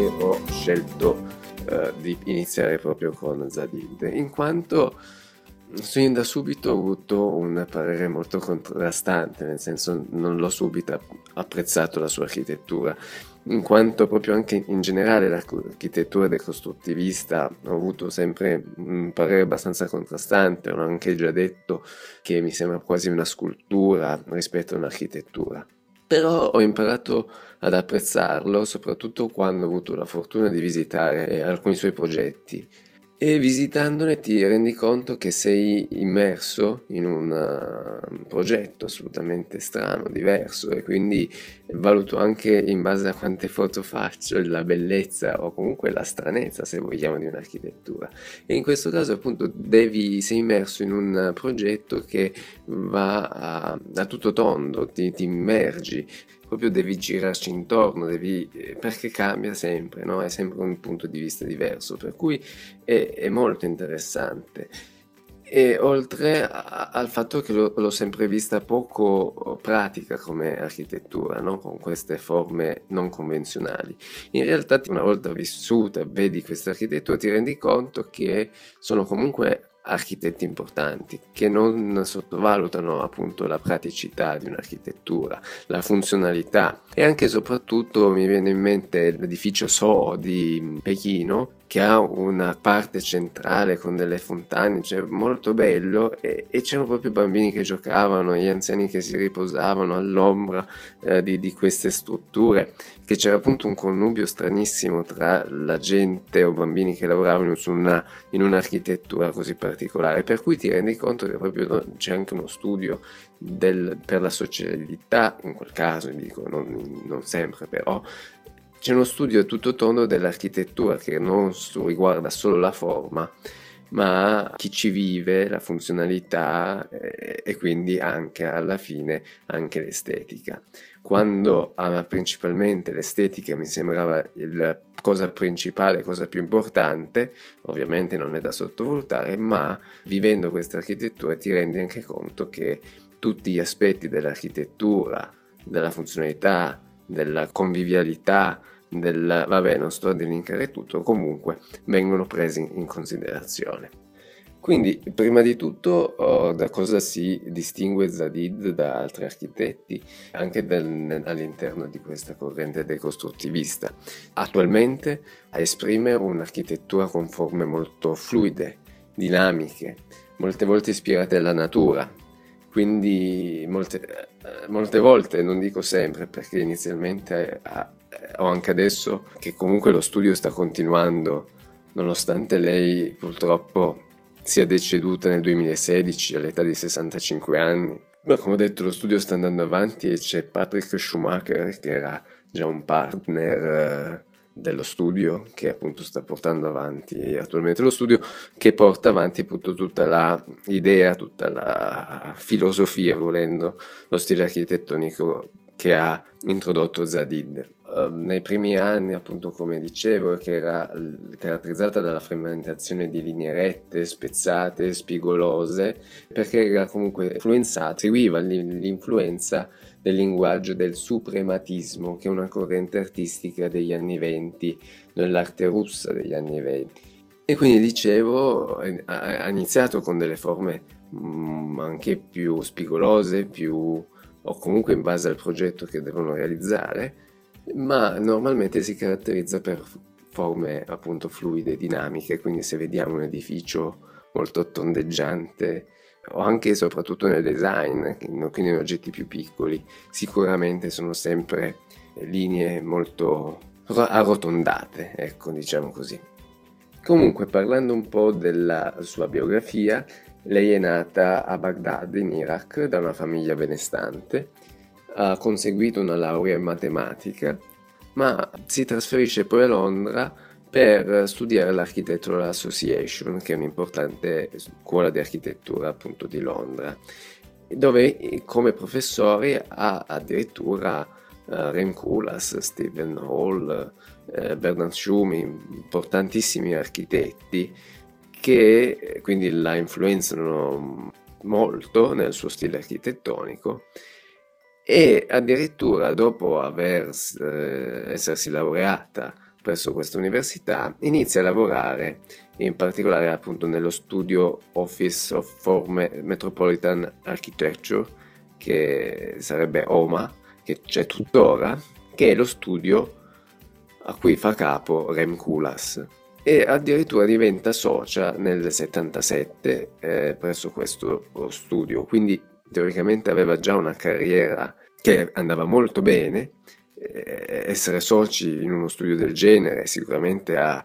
perché ho scelto eh, di iniziare proprio con Zadid, in quanto sin da subito ho avuto un parere molto contrastante, nel senso non l'ho subito apprezzato la sua architettura, in quanto proprio anche in generale l'architettura del costruttivista ho avuto sempre un parere abbastanza contrastante, ho anche già detto che mi sembra quasi una scultura rispetto a un'architettura. Però ho imparato ad apprezzarlo soprattutto quando ho avuto la fortuna di visitare alcuni suoi progetti e visitandone ti rendi conto che sei immerso in un uh, progetto assolutamente strano, diverso e quindi valuto anche in base a quante foto faccio la bellezza o comunque la stranezza se vogliamo di un'architettura. E in questo caso appunto devi, sei immerso in un progetto che va a, a tutto tondo, ti, ti immergi proprio devi girarci intorno, devi, eh, perché cambia sempre, no? è sempre un punto di vista diverso, per cui è, è molto interessante. E oltre al fatto che l'ho sempre vista poco pratica come architettura, no? con queste forme non convenzionali. In realtà una volta vissuta, vedi questa architettura, ti rendi conto che sono comunque architetti importanti che non sottovalutano appunto la praticità di un'architettura, la funzionalità. E anche e soprattutto mi viene in mente l'edificio So di Pechino che ha una parte centrale con delle fontane, cioè molto bello e, e c'erano proprio bambini che giocavano, gli anziani che si riposavano all'ombra eh, di, di, queste strutture, che c'era appunto un connubio stranissimo tra la gente o bambini che lavoravano su una, in un'architettura così particolare, per cui ti rendi conto che proprio c'è anche uno studio del, per la socialità, in quel caso dico, non, non sempre però, c'è uno studio tutto tondo dell'architettura che non riguarda solo la forma, ma chi ci vive, la funzionalità eh, e quindi anche alla fine anche l'estetica. Quando ah, principalmente l'estetica mi sembrava la cosa principale, cosa più importante, ovviamente non è da sottovalutare, ma vivendo questa architettura ti rendi anche conto che tutti gli aspetti dell'architettura, della funzionalità, della convivialità, del vabbè, non sto a delinkare tutto, comunque vengono presi in considerazione. Quindi, prima di tutto, oh, da cosa si distingue Zadid da altri architetti, anche del, all'interno di questa corrente decostruttivista? Attualmente esprime un'architettura con forme molto fluide, dinamiche, molte volte ispirate alla natura, quindi molte, eh, molte volte, non dico sempre, perché inizialmente ha o anche adesso che comunque lo studio sta continuando, nonostante lei purtroppo sia deceduta nel 2016 all'età di 65 anni. Ma come ho detto lo studio sta andando avanti e c'è Patrick Schumacher che era già un partner eh, dello studio che appunto sta portando avanti attualmente lo studio che porta avanti appunto tutta l'idea, tutta la filosofia volendo, lo stile architettonico che ha introdotto Zadid. Ehm, nei primi anni, appunto, come dicevo, che era caratterizzata dalla frammentazione di linee rette, spezzate, spigolose, perché era comunque influenzata, seguiva l'influenza del linguaggio del suprematismo, che è una corrente artistica degli anni venti, nell'arte russa degli anni venti. E quindi dicevo, ha iniziato con delle forme mm, anche più spigolose, più o comunque in base al progetto che devono realizzare, ma normalmente si caratterizza per forme appunto fluide, dinamiche, quindi se vediamo un edificio molto tondeggiante o anche e soprattutto nel design, quindi in oggetti più piccoli, sicuramente sono sempre linee molto arrotondate, ecco, diciamo così. Comunque, parlando un po' della sua biografia, lei è nata a Baghdad, in Iraq, da una famiglia benestante ha conseguito una laurea in matematica, ma si trasferisce poi a Londra per studiare l'Architectural Association, che è un'importante scuola di architettura appunto di Londra, dove come professori ha addirittura uh, Rem Koolhaas, Stephen Hall, uh, Bernard Schumi, importantissimi architetti che quindi la influenzano molto nel suo stile architettonico e addirittura dopo aver, eh, essersi laureata presso questa università, inizia a lavorare in particolare appunto nello studio Office of for Metropolitan Architecture, che sarebbe OMA, che c'è tuttora, che è lo studio a cui fa capo Rem Koolhaas e addirittura diventa socia nel 77 eh, presso questo studio, quindi teoricamente aveva già una carriera che andava molto bene, eh, essere soci in uno studio del genere sicuramente ha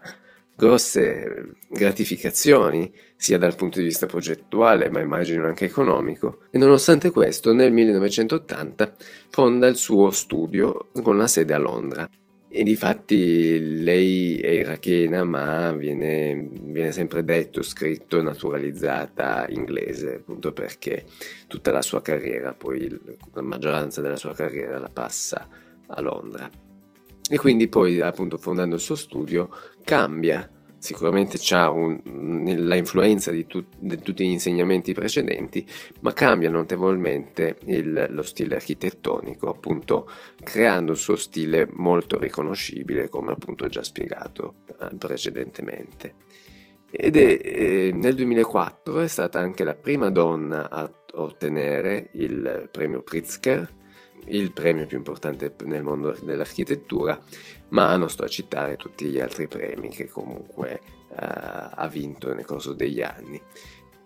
grosse gratificazioni sia dal punto di vista progettuale ma immagino anche economico. E nonostante questo nel 1980 fonda il suo studio con la sede a Londra e difatti lei è irachena ma viene, viene, sempre detto, scritto, naturalizzata inglese, appunto perché tutta la sua carriera, poi la maggioranza della sua carriera la passa a Londra. E quindi poi appunto fondando il suo studio cambia sicuramente ha l'influenza di, tu, di, tutti gli insegnamenti precedenti, ma cambia notevolmente il, lo stile architettonico, appunto creando il suo stile molto riconoscibile, come appunto già spiegato eh, precedentemente. Ed è, eh, nel 2004 è stata anche la prima donna a ottenere il premio Pritzker, il premio più importante nel mondo dell'architettura, ma non sto a citare tutti gli altri premi che comunque eh, ha vinto nel corso degli anni.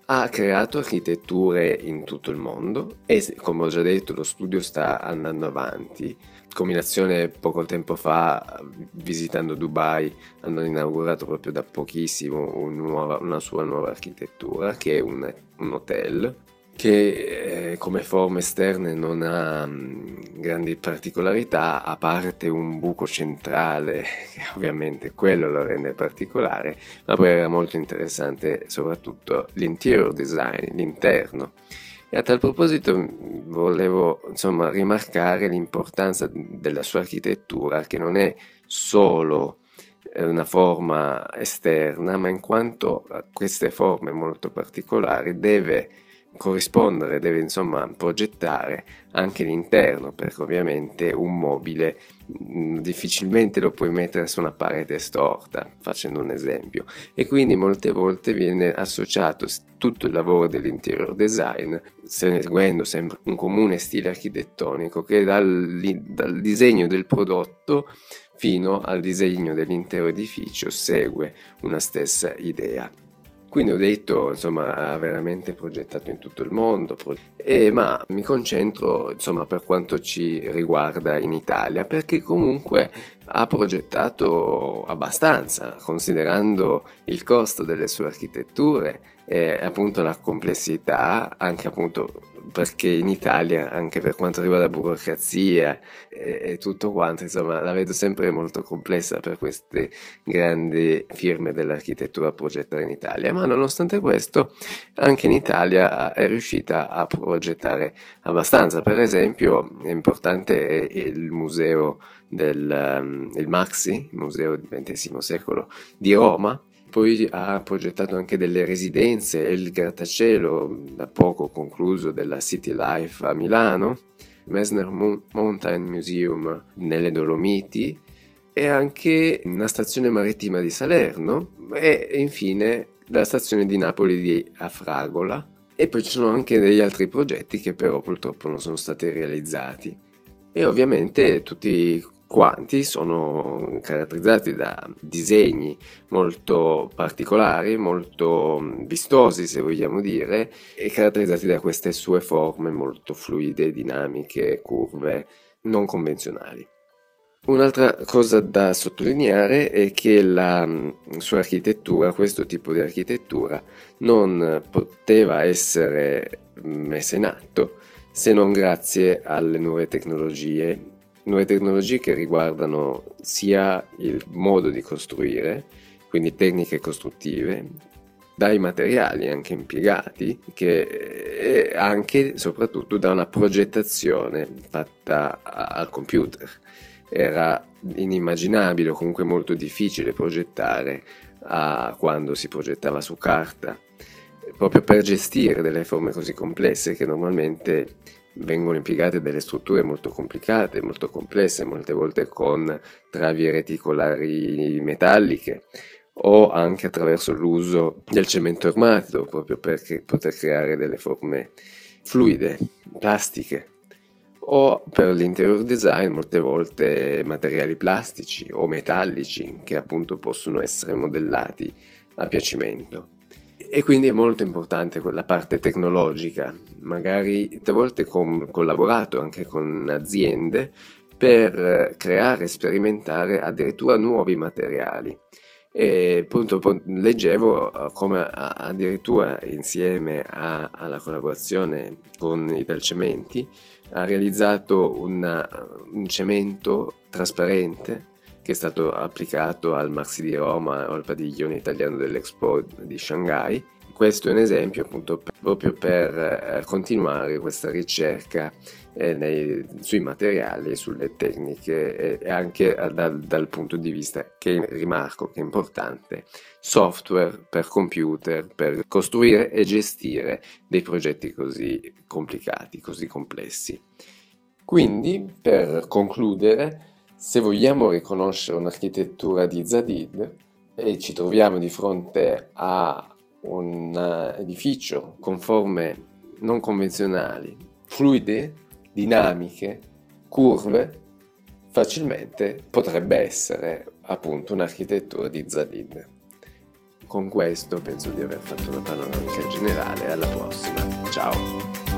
Ha creato architetture in tutto il mondo e come ho già detto lo studio sta andando avanti. Combinazione poco tempo fa visitando Dubai hanno inaugurato proprio da pochissimo un nuova, una sua nuova architettura che è un, un hotel che eh, come forme esterne non ha mm, grandi particolarità, a parte un buco centrale, che ovviamente quello lo rende particolare, ma poi era molto interessante soprattutto l'interior design, l'interno. E a tal proposito mm, volevo insomma rimarcare l'importanza della sua architettura, che non è solo eh, una forma esterna, ma in quanto queste forme molto particolari deve corrispondere, deve insomma progettare anche l'interno, perché ovviamente un mobile mm, difficilmente lo puoi mettere su una parete storta, facendo un esempio, e quindi molte volte viene associato tutto il lavoro dell'interior design, seguendo sempre un comune stile architettonico che dal, dal disegno del prodotto fino al disegno dell'intero edificio segue una stessa idea. Quindi ho detto, insomma, veramente progettato in tutto il mondo, e, ma mi concentro, insomma, per quanto ci riguarda in Italia, perché comunque ha progettato abbastanza, considerando il costo delle sue architetture e appunto la complessità, anche appunto perché in Italia, anche per quanto riguarda la burocrazia e, e, tutto quanto, insomma, la vedo sempre molto complessa per queste grandi firme dell'architettura progettare in Italia, ma nonostante questo, anche in Italia è riuscita a progettare abbastanza. Per esempio, è importante il museo del um, il Maxi, il museo del XX secolo di Roma, poi ha progettato anche delle residenze e il grattacielo da poco concluso della City Life a Milano, Messner Mountain Museum nelle Dolomiti e anche una stazione marittima di Salerno e infine la stazione di Napoli di Afragola. E poi ci sono anche degli altri progetti che però purtroppo non sono stati realizzati. E ovviamente tutti quanti sono caratterizzati da disegni molto particolari, molto mm, vistosi se vogliamo dire, e caratterizzati da queste sue forme molto fluide, dinamiche, curve, non convenzionali. Un'altra cosa da sottolineare è che la mm, sua architettura, questo tipo di architettura, non poteva essere messa in atto se non grazie alle nuove tecnologie nuove tecnologie che riguardano sia il modo di costruire, quindi tecniche costruttive, dai materiali anche impiegati, che anche e soprattutto da una progettazione fatta al computer. Era inimmaginabile o comunque molto difficile progettare a quando si progettava su carta, proprio per gestire delle forme così complesse che normalmente vengono impiegate delle strutture molto complicate, molto complesse, molte volte con travi reticolari metalliche o anche attraverso l'uso del cemento armato proprio per poter creare delle forme fluide, plastiche o per l'interior design molte volte materiali plastici o metallici che appunto possono essere modellati a piacimento. E quindi è molto importante quella parte tecnologica, magari a volte ho collaborato anche con aziende per creare e sperimentare addirittura nuovi materiali. E appunto leggevo eh, come addirittura insieme a, alla collaborazione con i Italcementi ha realizzato una, un cemento trasparente che è stato applicato al Maxi di Roma o al padiglione italiano dell'Expo di Shanghai. Questo è un esempio appunto proprio per eh, continuare questa ricerca eh, nei, sui materiali sulle tecniche e anche dal, dal punto di vista che rimarco che è importante software per computer per costruire e gestire dei progetti così complicati, così complessi. Quindi per concludere se vogliamo riconoscere un'architettura di Zadid e ci troviamo di fronte a un edificio con forme non convenzionali, fluide, dinamiche, curve, facilmente potrebbe essere appunto un'architettura di Zadid. Con questo penso di aver fatto una panoramica generale, alla prossima, ciao!